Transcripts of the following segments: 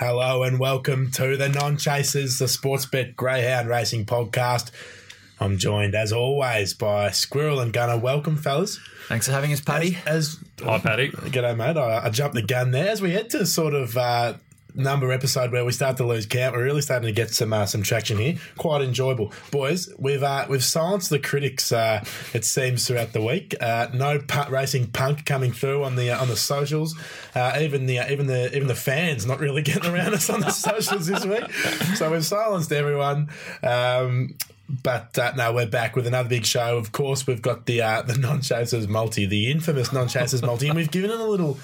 Hello and welcome to the Non Chasers, the Sportsbet Greyhound Racing Podcast. I'm joined as always by Squirrel and Gunner. Welcome, fellas. Thanks for having us, Paddy. As Hi, Paddy. g'day, mate. I, I jumped the gun there as we head to sort of uh, number episode where we start to lose count. We're really starting to get some uh, some traction here. Quite enjoyable, boys. We've uh, we've silenced the critics. Uh, it seems throughout the week. Uh, no racing punk coming through on the uh, on the socials. Uh, even the even the even the fans not really getting around us on the socials this week. So we've silenced everyone. Um, but uh, no, we're back with another big show. Of course, we've got the uh, the non chasers multi, the infamous non chasers multi, and we've given it a little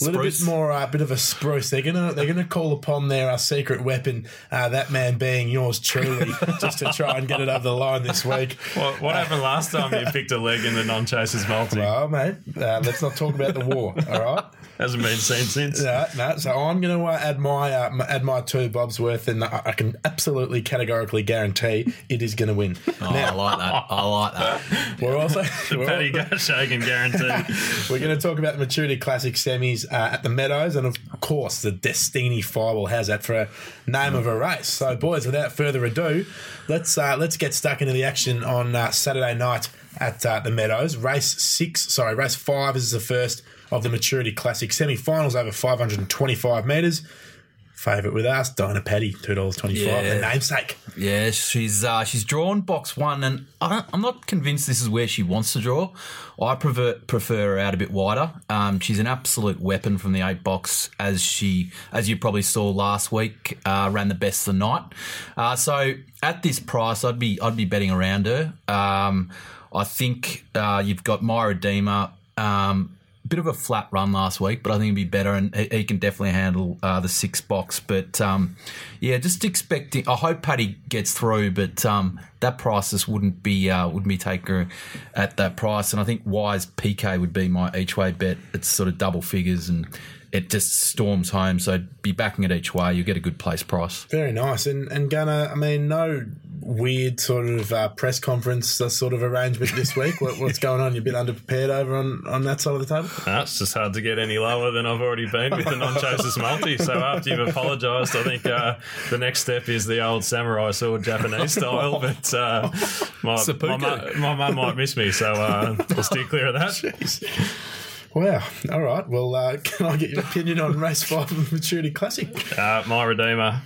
little bit Spruce. more, uh, bit of a spruce. They're gonna they're gonna call upon their uh, secret weapon, uh, that man being yours truly, just to try and get it over the line this week. What, what happened last time you picked a leg in the non-chasers multi? Well, mate, uh, let's not talk about the war. All right. Hasn't been seen since. No, no. So I'm going to uh, add my uh, add my two bobs worth, and I, I can absolutely categorically guarantee it is going to win. Oh, I like that. I like that. We're also we're, Paddy Garshagen guaranteed. We're going to talk about the Maturity Classic semis uh, at the Meadows, and of course, the Destini Fireball has that for a name of a race. So, boys, without further ado, let's uh, let's get stuck into the action on uh, Saturday night at uh, the Meadows. Race six, sorry, race five is the first of the Maturity Classic semi-finals over 525 metres. Favourite with us, Dyna Patty, two dollars twenty-five. Yeah. The namesake. Yeah, she's uh, she's drawn box one, and I I'm not convinced this is where she wants to draw. I prefer prefer her out a bit wider. Um, she's an absolute weapon from the eight box, as she as you probably saw last week, uh, ran the best of the night. Uh, so at this price, I'd be I'd be betting around her. Um, I think uh, you've got My Redeemer. Um, bit of a flat run last week, but I think he'd be better, and he, can definitely handle uh, the six box. But um, yeah, just expecting. I hope Paddy gets through, but um, that price just wouldn't be uh, wouldn't be take her at that price. And I think Wise PK would be my each way bet. It's sort of double figures, and it just storms home. So be backing it each way. You get a good place price. Very nice. And and Gunnar, I mean, no weird sort of uh, press conference uh, sort of arrangement this week. what, what's going on? You're a bit underprepared over on, on that side of the table? No, it's just hard to get any lower than I've already been with the non-chasers multi. So after you've apologised, I think uh, the next step is the old samurai sword Japanese style. But uh, my, my, Seppuku. my mum might miss me, so uh, we'll steer clear of that. Wow. All right. Well, uh, can I get your opinion on race five of the Maturity Classic? Uh, my redeemer.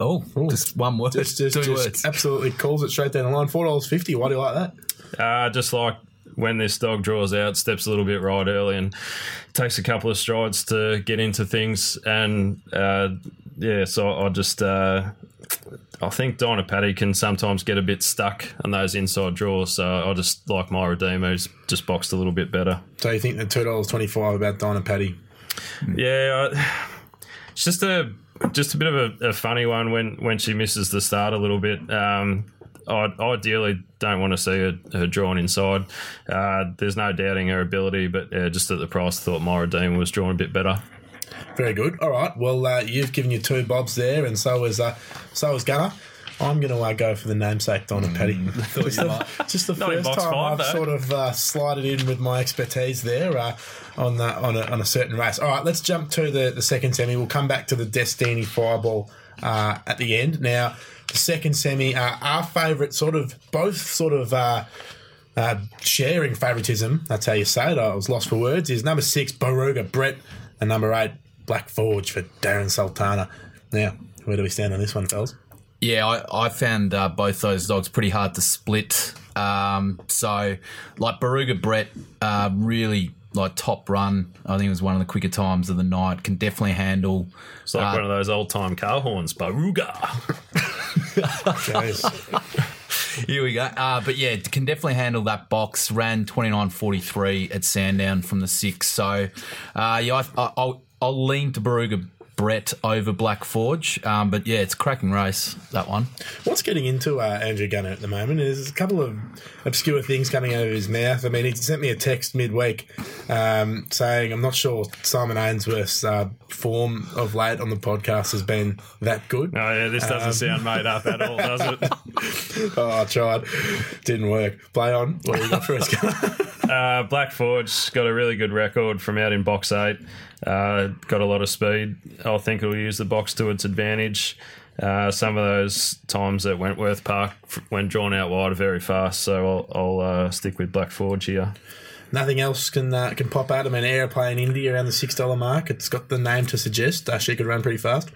Oh, just one word, Just, just, two just words. absolutely calls it straight down the line. Four dollars fifty. Why do you like that? Uh, just like when this dog draws out, steps a little bit right early and takes a couple of strides to get into things. And uh, yeah, so I just uh, I think Dyna Patty can sometimes get a bit stuck on those inside draws. So I just like my redeemer who's just boxed a little bit better. So you think the two dollars twenty five about Dyna Patty? Yeah, I, it's just a just a bit of a, a funny one when when she misses the start a little bit. Um, I ideally don't want to see her, her drawn inside. Uh, there's no doubting her ability, but yeah, just at the price, I thought Myra Dean was drawn a bit better. Very good. All right. Well, uh, you've given your two bobs there, and so is uh, so is Gunnar. I'm going to uh, go for the namesake Donna Petty. just, the, just the first time five, I've though. sort of uh, slided in with my expertise there uh, on that on a, on a certain race. All right, let's jump to the, the second semi. We'll come back to the Destini Fireball uh, at the end. Now, the second semi, uh, our favourite, sort of both sort of. Uh, uh, sharing favouritism, that's how you say it. I was lost for words. Is number six, Baruga Brett, and number eight, Black Forge for Darren Sultana. Now, where do we stand on this one, fellas? Yeah, I, I found uh, both those dogs pretty hard to split. Um, so, like Baruga Brett, uh, really like top run. I think it was one of the quicker times of the night. Can definitely handle. It's like Uh, one of those old time car horns, Baruga. Here we go. Uh, but yeah, can definitely handle that box. Ran twenty nine forty three at Sandown from the six. So, uh, yeah, I, I, I'll, I'll lean to Baruga Brett over Black Forge. Um, but yeah, it's a cracking race that one. What's getting into uh, Andrew Gunner at the moment? is a couple of obscure things coming out of his mouth. I mean, he sent me a text midweek um, saying, I'm not sure Simon Ainsworth's uh, form of late on the podcast has been that good. Oh yeah, this doesn't sound made up at all, does it? Oh, I tried. Didn't work. Play on. What do you got for us, Gunner? uh, Black Forge got a really good record from out in box eight. Uh, got a lot of speed. I think he'll use the box to its advantage. Uh, some of those times at Wentworth Park, when drawn out wide, very fast. So I'll, I'll uh, stick with Black Forge here. Nothing else can uh, can pop out. I mean, Aeroplane Indy around the six dollar mark. It's got the name to suggest she could run pretty fast.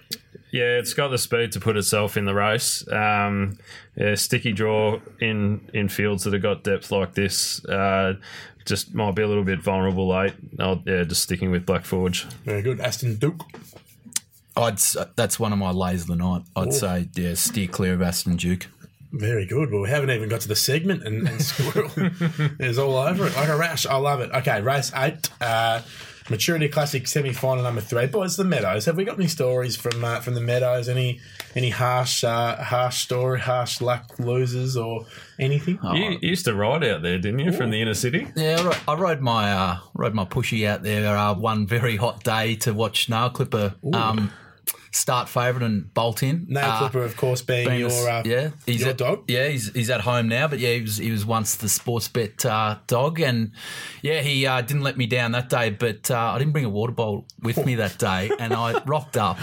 Yeah, it's got the speed to put itself in the race. Um, yeah, sticky draw in in fields that have got depth like this. Uh, just might be a little bit vulnerable late. I'll, yeah, just sticking with Black Forge. Very good, Aston Duke. I'd that's one of my lays of the night. I'd say yeah, steer clear of Aston Duke. Very good. Well, we haven't even got to the segment, and, and Squirrel is all over it like a rash. I love it. Okay, race eight, uh, Maturity Classic semi final number three. Boys, the Meadows. Have we got any stories from uh, from the Meadows? Any any harsh uh, harsh story, harsh luck losers, or anything? You, you used to ride out there, didn't you, from the inner city? Yeah, I rode, I rode my uh, rode my pushy out there uh, one very hot day to watch Nail Clipper um, start favourite and bolt in. Nail Uh, Clipper, of course, being, being your uh, yeah, he's your at, dog. Yeah, he's he's at home now, but yeah, he was he was once the sports bet uh, dog, and yeah, he uh, didn't let me down that day. But uh, I didn't bring a water bowl with me that day, and I rocked up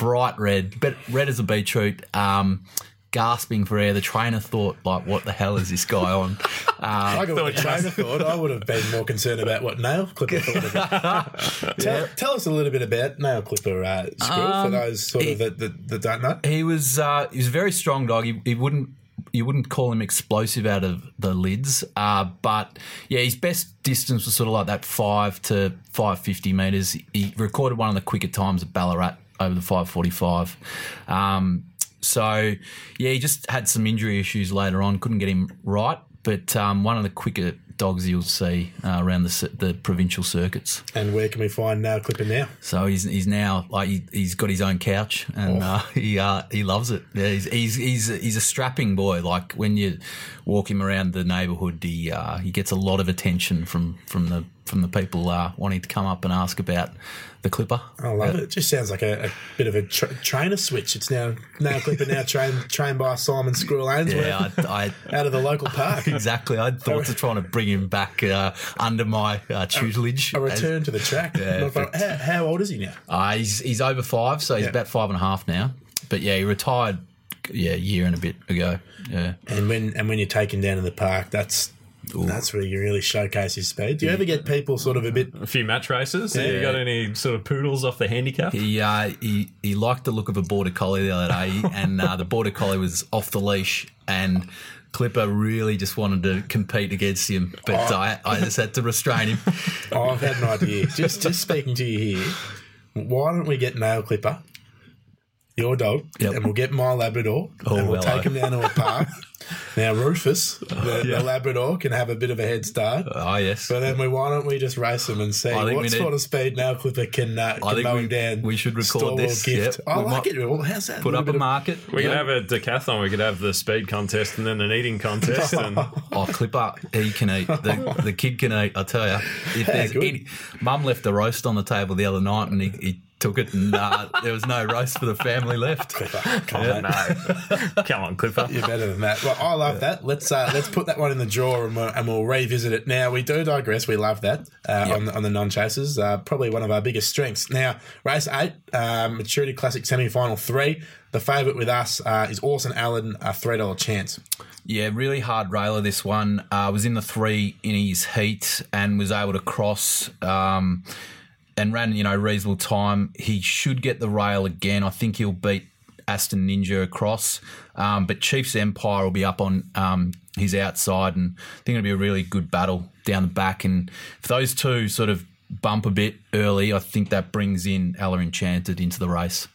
bright red, but red as a beetroot. Um, Gasping for air, the trainer thought, like, "What the hell is this guy on?" Uh, I got what the trainer thought. I would have been more concerned about what Nail Clipper thought of it. tell, tell us a little bit about Nail Clipper, uh, Squirrel, Um, for those sort of that, that, that don't know. he was uh, he was a very strong dog. He, he wouldn't you wouldn't call him explosive out of the lids, uh, but yeah, his best distance was sort of like that five to five fifty meters. He recorded one of the quicker times at Ballarat over the five forty five. Um, so yeah, he just had some injury issues later on. Couldn't get him right, but um, one of the quicker dogs you'll see uh, around the, the provincial circuits. And where can we find Nail Clipper now? So he's he's now like he, he's got his own couch and uh, he uh, he loves it. Yeah, he's, he's he's he's a strapping boy. Like when you walk him around the neighbourhood, he uh, he gets a lot of attention from from the from the people uh, wanting to come up and ask about the clipper. I love it. It just sounds like a, a bit of a tra- trainer switch. It's now Nail Clipper now trained trained by Simon Squirrel Ainsworth Yeah, I, I out of the local park. exactly. I had thoughts of trying to bring him back uh, under my uh, tutelage. A return to the track. Not far- how, how old is he now? Uh, he's he's over five, so he's Yeah. about five and a half now. But yeah, he retired. Yeah, a year and a bit ago. Yeah. And when and when you're taken down to the park, that's that's where you really showcase his speed. Do you ever get people sort of a bit? A few match races. Yeah. you got any sort of poodles off the handicap? He, uh, he he liked the look of a border collie the other day, and uh, the border collie was off the leash, and Clipper really just wanted to compete against him, but oh. I, I just had to restrain him. Oh, I've had an idea. just just speaking to you here. Why don't we get Nail Clipper, your dog, Yep. and we'll get my Labrador, Oh, and we'll hello. take him down to a park. now Rufus, the, the Labrador, can have a bit of a head start. Oh yes, But then we, why don't we just race him and see what we need- sort of speed Nail Clipper can, uh, can think mow we- him down? we should record this, Gift. yep. I We like it. Well, how's that? put Little up bit a of- market. We could have a decathlon. We could have the speed contest and then an eating contest. And Oh, Clipper, he can eat. The, the kid can eat. I tell you, if there's any, Mum left a roast on the table the other night, and he, he took it, and uh, there was no roast for the family left. Come on, no, come on, Clipper. You're better than that. Well, I love that. Let's uh, let's put that one in the drawer and we'll, and we'll revisit it. Now we do digress. We love that uh, on the, on the non chasers. Uh, probably one of our biggest strengths. Now race eight, um, maturity classic semi final three. The favourite with us uh, is Orson Allen, a three dollar chance. Yeah, really hard railer. This one uh, was in the three in his heat and was able to cross um, and ran you know reasonable time. He should get the rail again. I think he'll beat Aston Ninja across, um, but Chiefs Empire will be up on um, his outside, and I think it'll be a really good battle down the back. And if those two sort of bump a bit early, I think that brings in Ella Enchanted into the race.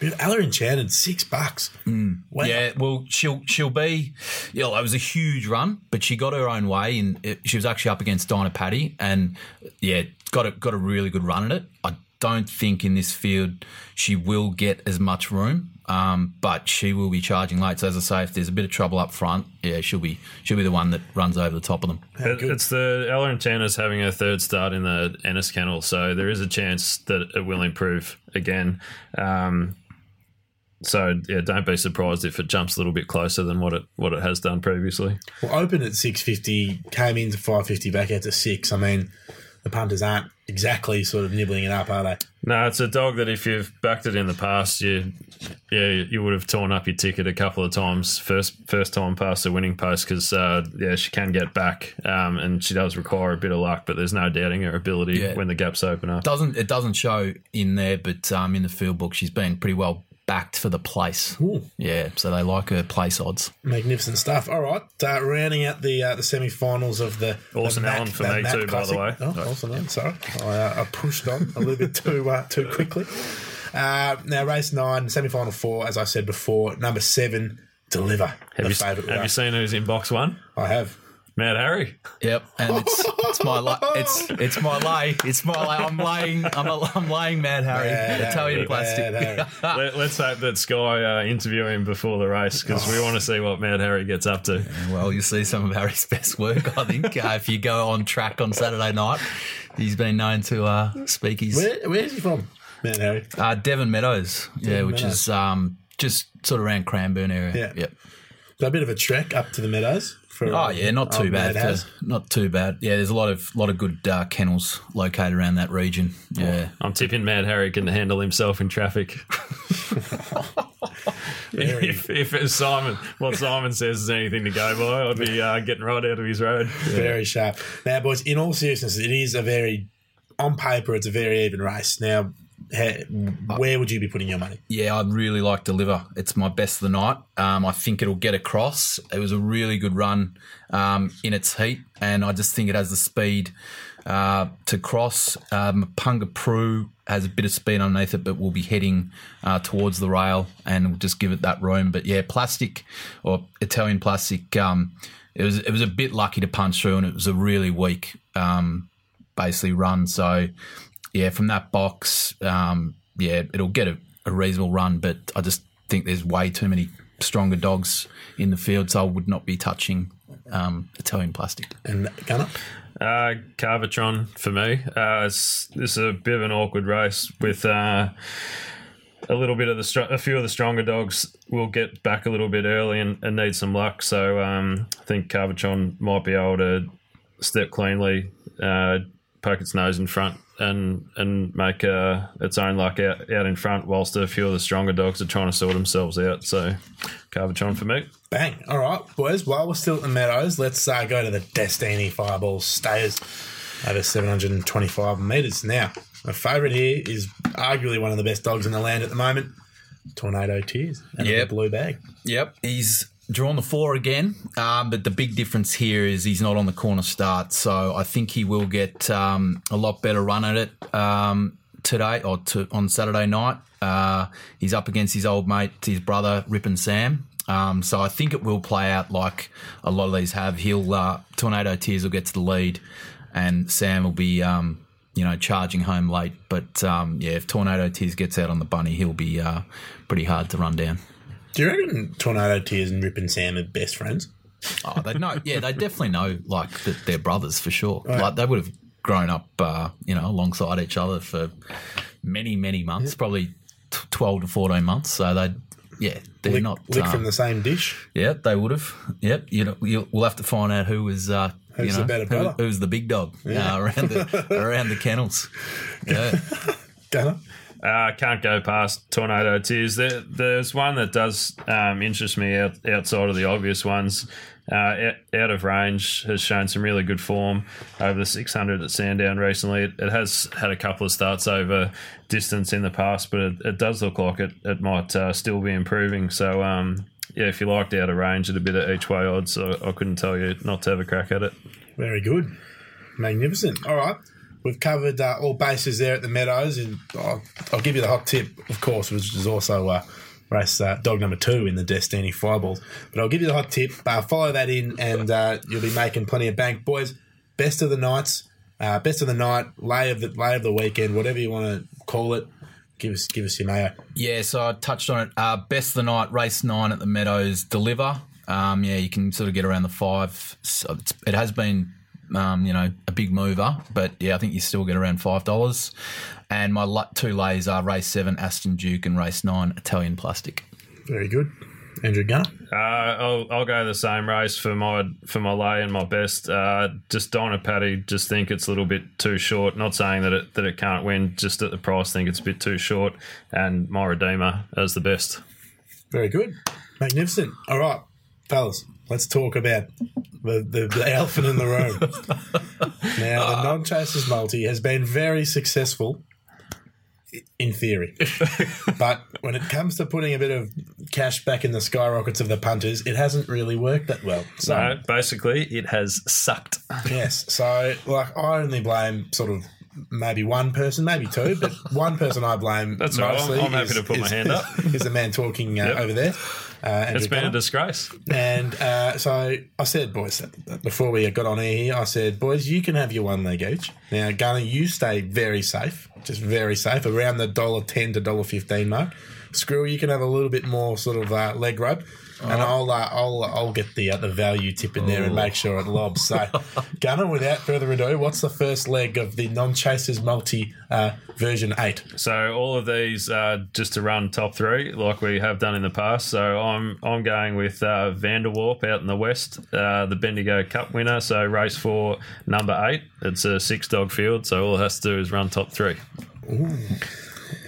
But Ella Enchanted, six bucks. Wow. Yeah, well, she'll she'll be. Yeah, it was a huge run, but she got her own way, and she was actually up against Dyna Patty, and yeah, got a got a really good run at it. I don't think in this field she will get as much room, um, but she will be charging late. So as I say, if there's a bit of trouble up front, yeah, she'll be she'll be the one that runs over the top of them. It- it's the Ella Enchanter's having her third start in the Ennis kennel, so there is a chance that it will improve again. Um, so yeah, don't be surprised if it jumps a little bit closer than what it what it has done previously. Well, opened at 650, came into 550, back out to 6. I mean, the punters aren't exactly sort of nibbling it up, are they? No, it's a dog that if you've backed it in the past, you yeah you would have torn up your ticket a couple of times first first time past the winning post because uh, yeah she can get back um, and she does require a bit of luck, but there's no doubting her ability Yeah. when the gaps open up. Doesn't it doesn't show in there, but um, in the field book, she's been pretty well backed for the place. Ooh. Yeah, so they like her place odds. Magnificent stuff. All right, uh, rounding out the uh, the semi-finals of the Orson the Allen for the me Mac too, by the Classic. way. Oh, Orson Allen. Sorry, I, uh, I pushed on a little bit too uh, too quickly. Uh, now, race nine, semi-final four, as I said before, number seven, deliver. Have, the you, favourite. have you seen who's in box one? I have. Mad Harry. Yep, and it's it's my la- it's it's my lay. It's my lay. I'm laying. I'm, a, I'm laying Mad Harry. Mad Italian Harry, plastic. Mad Let, us hope that Sky uh, interview him before the race because we want to see what Mad Harry gets up to. Well, you see some of Harry's best work, I think. Uh, if you go on track on Saturday night, he's been known to uh, speak his Where, where's he from, Mad Harry? uh, Devon Meadows. yeah, which Meadows. is um, just sort of around Cranbourne area. Yeah. Yep. So a bit of a trek up to the meadows. For, Oh yeah, not too bad. For, not too bad. Yeah, there's a lot of lot of good uh, kennels located around that region. Yeah. I'm tipping Mad Harry can handle himself in traffic. If, if it's Simon, what Simon says is anything to go by, I'd be uh, getting right out of his road. Very sharp. Now, boys, in all seriousness, it is a very, on paper, it's a very even race. Now, ha- where would you be putting your money? Yeah, I'd really like Deliver. It's my best of the night. Um, I think it'll get across. It was a really good run um, in its heat, and I just think it has the speed uh, to cross. Um, Punga Prue has a bit of speed underneath it, but will be heading uh, towards the rail and will just give it that room. But yeah, plastic or Italian plastic. Um, it was it was a bit lucky to punch through, and it was a really weak um, basically run. So yeah, from that box, um, yeah, it'll get a, a reasonable run, but I just think there's way too many stronger dogs in the field, so I would not be touching um, Italian plastic. And Gunner? Uh, Carvatron for me. Uh, it's, this is a bit of an awkward race with uh, a little bit of the str- a few of the stronger dogs will get back a little bit early and, and need some luck. So um, I think Carvatron might be able to step cleanly, uh, poke its nose in front. And and make uh, its own luck out, out in front, whilst a few of the stronger dogs are trying to sort themselves out. So, Carvatron for me. Bang. All right, boys, while we're still at the meadows, let's uh, go to the Destini Fireball Stayers over 725 metres. Now, my favourite here is arguably one of the best dogs in the land at the moment, Tornado Tears. And Yep. the blue bag. Yep, he's drawn the four again, um, but the big difference here is he's not on the corner start, so I think he will get um, a lot better run at it um, today or to, on Saturday night. Uh, he's up against his old mate, his brother Rip and Sam. Um, so I think it will play out like a lot of these have. He'll uh, Tornado Tears will get to the lead, and Sam will be um, you know charging home late. But um, yeah, if Tornado Tears gets out on the bunny, he'll be uh, pretty hard to run down. Do you reckon Tornado Tears and Rip and Sam are best friends? Oh, they know. Yeah, they definitely know like that they're brothers for sure. Like they would have grown up, uh, you know, alongside each other for many, many months, probably t- twelve to fourteen months. So they, yeah, they're Lick, not. lick uh, from the same dish. yeah, they would have. Yep. You know, you, we'll have to find out who was. Uh, Who's you the know, better who- brother? who's the big dog uh, around the around the kennels? Yeah. Gunner? Uh, can't go past Tornado Tears. There, there's one that does um, interest me out, outside of the obvious ones. Uh, out, out of range has shown some really good form over the 600 at Sandown recently. It, it has had a couple of starts over distance in the past, but it, it does look like it, it might uh, still be improving. So, um, yeah, if you liked out of range at a bit of each way odds, I, I couldn't tell you not to have a crack at it. Very good. Magnificent. All right. We've covered uh, all bases there at the Meadows. And I'll, I'll give you the hot tip, of course, which is also uh, race uh, dog number two in the Destini Fireballs. But I'll give you the hot tip. Uh, follow that in, and uh, you'll be making plenty of bank. Boys, best of the nights, uh, best of the night, lay of the, lay of the weekend, whatever you want to call it. Give us, give us your mayo. Yeah, so I touched on it. Best of the night, race nine at the Meadows, deliver. Um, yeah, you can sort of get around the five. So it has been, um, you know, a big mover, but yeah, I think you still get around five dollars. And my two lays are race seven, Aston Duke, and race nine, Italian Plastic. Very good. Andrew Gunner. Uh, I'll, I'll go the same race for my for my lay and my best. Uh, just Donna Patty, just think it's a little bit too short. Not saying that it that it can't win, just at the price, think it's a bit too short. And my Redeemer as the best. Very good. Magnificent. All right, fellas, let's talk about the, the, the elephant in the room. now, the non chasers multi has been very successful in theory. but when it comes to putting a bit of cash back in the skyrockets of the punters, it hasn't really worked that well. So, No, basically, it has sucked. yes. So, like, I only blame sort of maybe one person, maybe two, but one person I blame That's all right. mostly. I'm happy is- to put my is- hand up. Is the man talking uh, Yep. over there. Uh, It's been a disgrace. And uh, so I said, boys, before we got on air here, I said, boys, you can have your one leg each. Now, Gunner, you stay very safe, just very safe, around the dollar ten to dollar fifteen mark. Screw, you can have a little bit more sort of uh, leg rub, and I'll uh, I'll I'll get the uh, the value tip in there and make sure it lobs. So, Gunner, without further ado, what's the first leg of the non chasers multi uh, version eight? So all of these uh, just to run top three, like we have done in the past. So I'm I'm going with uh, Vanderwarp out in the west, uh, the Bendigo Cup winner. So race four, number eight. It's a six dog field, so all it has to do is run top three.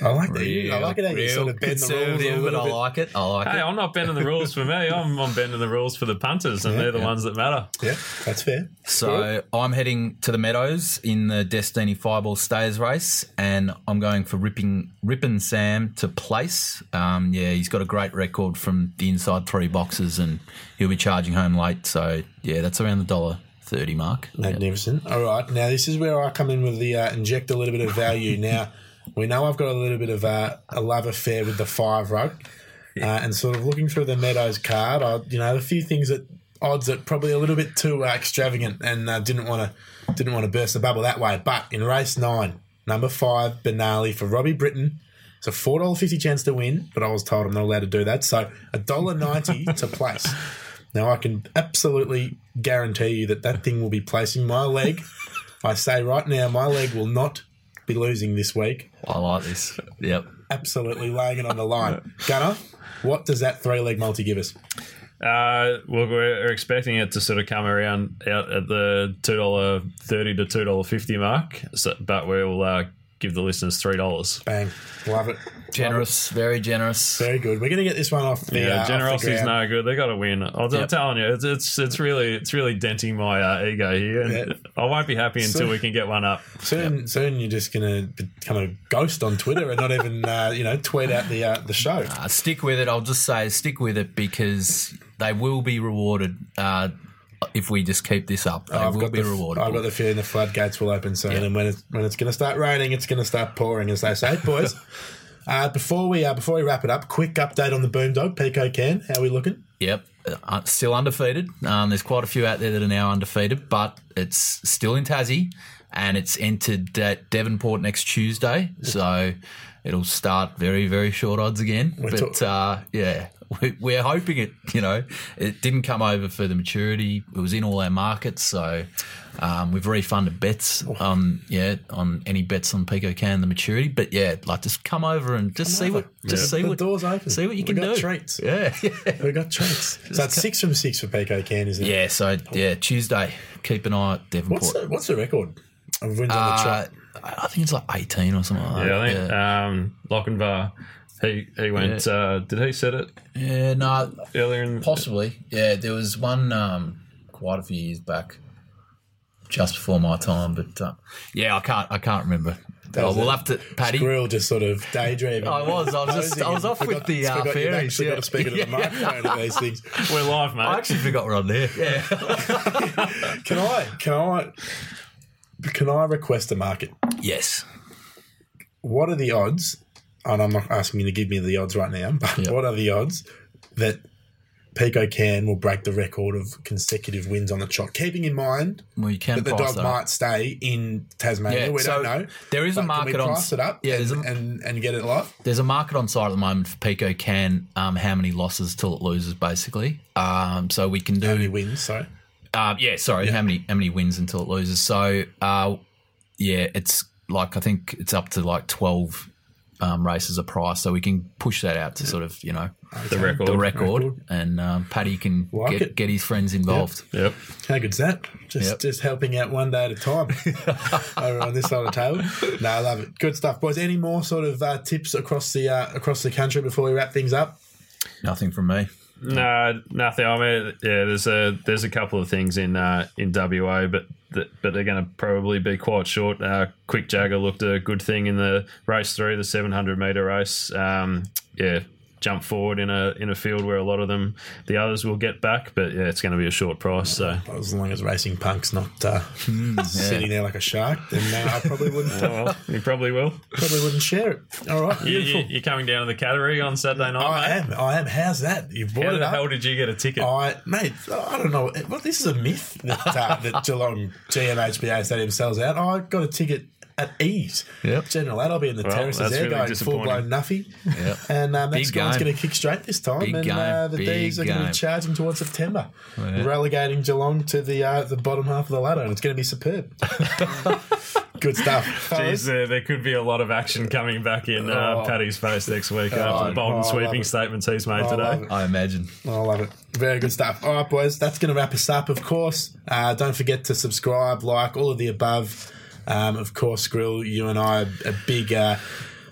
I like that. you- I like it how you sort of bend the rules a but little I bit. like it. I like Hey, it. I'm not bending the rules for me. I'm, I'm bending the rules for the punters, and they're the ones that matter. Yeah, that's fair. So I'm heading to the Meadows in the Destini Fireball Stayers race, and I'm going for Ripping Rippin' Sam to place. Um, yeah, he's got a great record from the inside three boxes, and he'll be charging home late. So yeah, that's around the dollar thirty mark. Magnificent. All right. Now, this is where I come in with the uh, inject a little bit of value. now, we know I've got a little bit of uh, a love affair with the five rug. Uh, and sort of looking through the Meadows card, I, you know, a few things that odds that probably a little bit too uh, extravagant and uh, didn't want to didn't want to burst the bubble that way. But in race nine, number five, Benali for Robbie Britton. It's a four dollar fifty chance to win, but I was told I'm not allowed to do that. So a dollar ninety to place. Now I can absolutely guarantee you that that thing will be placing my leg. I say right now, my leg will not be losing this week. I like this. Yep. Absolutely laying it on the line. Gunner, what does that three leg multi give us? Uh, well, we're expecting it to sort of come around out at the two dollar thirty to two dollar fifty mark, so, but we'll uh, give the listeners three dollars. Bang, love it. Generous, very generous. Very good. We're going to get this one off the. Yeah, uh, off the generosity's ground. no good. They got to win. I'm, I'm Yep. telling you, it's, it's it's really it's really denting my uh, ego here, and Yeah. I won't be happy until So- we can get one up. Soon, soon you're just going to become a ghost on Twitter and not even, uh, you know, tweet out the uh, the show. Uh, stick with it. I'll just say stick with it because they will be rewarded uh, if we just keep this up. They will be the, rewarded. I've got the feeling the floodgates will open soon, Yeah. and when it's when it's going to start raining, it's going to start pouring, as they say, boys. uh, before we uh, before we wrap it up, quick update on the Boomdog Pico Can. How are we looking? Yep, uh, still undefeated. Um, there's quite a few out there that are now undefeated, but it's still in Tassie, and it's entered at Devonport next Tuesday. So it'll start very very short odds again. but talk- uh, yeah. we- We're hoping it, you know, it didn't come over for the maturity. It was in all our markets, so um, we've refunded bets on yeah on any bets on Pico Can the maturity. But yeah, like just come over and just see what just see the what doors open. see what you We can got do. treats. Yeah, yeah. We got treats. so it's six from six for Pico Can, isn't it? Yeah, so yeah, Tuesday. Keep an eye at Devonport. What's the, what's the record of wins on the uh, trot? I think it's like eighteen or something like Yeah, I that. think yeah. um, Lochinvar, he he went. Uh, did he set it yeah, no, earlier in? possibly. Yeah, there was one um, quite a few years back, just before my time. But uh, yeah, I can't. I can't remember. Oh, was we'll it. have to, Paddy. Squirrel just sort of daydreaming. I was. I was just. I was and off with the uh, forgot you've fairies. actually Yeah. got to speak into the microphone at these things. We're live, mate. I actually forgot we're on there. Yeah. Can I? Can I? Can I request a market? yes. What are the odds? And I'm not asking you to give me the odds right now, but Yeah. what are the odds that Pico Can will break the record of consecutive wins on the trot? Keeping in mind Well, you can that the dog that. might stay in Tasmania. Yeah, we so don't know. there is a market on- price it up Yeah, and, a- and, and get it live? There's a market on site at the moment for Pico Can. Um, how many losses till it loses, basically. Um, so we can do. How many wins? Sorry. Uh, yeah, sorry, how many how many wins until it loses? So, uh, yeah, it's like I think it's up to like twelve um, races a price, so we can push that out to sort of you know The record. the record, and um, Paddy can Like get, it. get his friends involved. Yep. How good's that? Just Yep. just helping out one day at a time over on this side of the table. No, I love it. Good stuff, boys. Any more sort of uh, tips across the uh, across the country before we wrap things up? Nothing from me. No, nothing. I mean, yeah, there's a there's a couple of things in uh, in WA, but th- but they're going to probably be quite short. Uh, Quick Jagger looked a good thing in the race three, the 700 meter race. Um, yeah, jump forward in a in a field where a lot of them, the others will get back, but yeah, it's going to be a short price. So As long as Racing Punk's not uh, sitting there like a shark, then uh, I probably wouldn't well, you probably will. probably wouldn't share it. All right, You, beautiful. you, you're coming down to the Cattery on Saturday night. I mate? am. I am. How's that? You've brought How it the up. hell did you get a ticket? I, mate, I don't know. Well, this is a myth that, uh, that Geelong GMHBA Stadium sells out. I got a ticket at ease. Yep. General Ad, I'll be in the Well, terraces that's there really going full blown nuffy. Yep. And um, that Big score's game. going to kick straight this time. Big and game. Uh, the Big D's are going to be charging towards September, relegating Geelong to the uh, the bottom half of the ladder, and it's going to be superb. Good stuff. Jeez, there, there could be a lot of action coming back in uh, Oh. Paddy's face next week after the bold oh, and love sweeping statements he's made I today. it. I imagine. I love it. Very good stuff. All right, boys, that's going to wrap us up. Of course, uh, don't forget to subscribe, like all of the above. Um, of course, Grill, you and I are, big uh,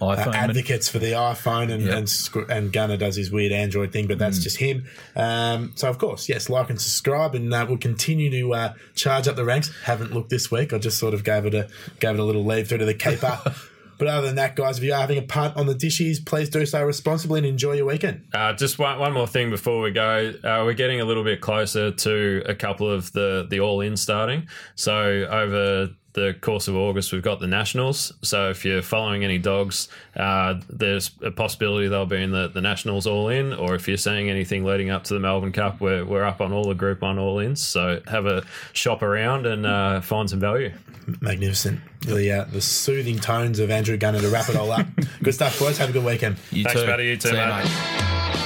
uh, advocates for the iPhone, and Yep. and, and Gunner does his weird Android thing, but that's just him. Um, so, of course, yes, like and subscribe, and uh, we'll continue to uh, charge up the ranks. Haven't looked this week. I just sort of gave it a gave it a little lead through to the keeper. But other than that, guys, if you are having a punt on the dishes, please do so responsibly and enjoy your weekend. Uh, just one, one more thing before we go. Uh, we're getting a little bit closer to a couple of the, the all in starting. So, over the course of August, we've got the Nationals. So, if you're following any dogs, uh, there's a possibility they'll be in the, the Nationals all in. Or if you're seeing anything leading up to the Melbourne Cup, we're, we're up on all the Group 1 all ins. So, have a shop around and uh, find some value. Magnificent. The uh, the soothing tones of Andrew Gunner to wrap it all up. Good stuff, boys. Have a good weekend. Thanks, too. Paddy. You too, See mate. mate.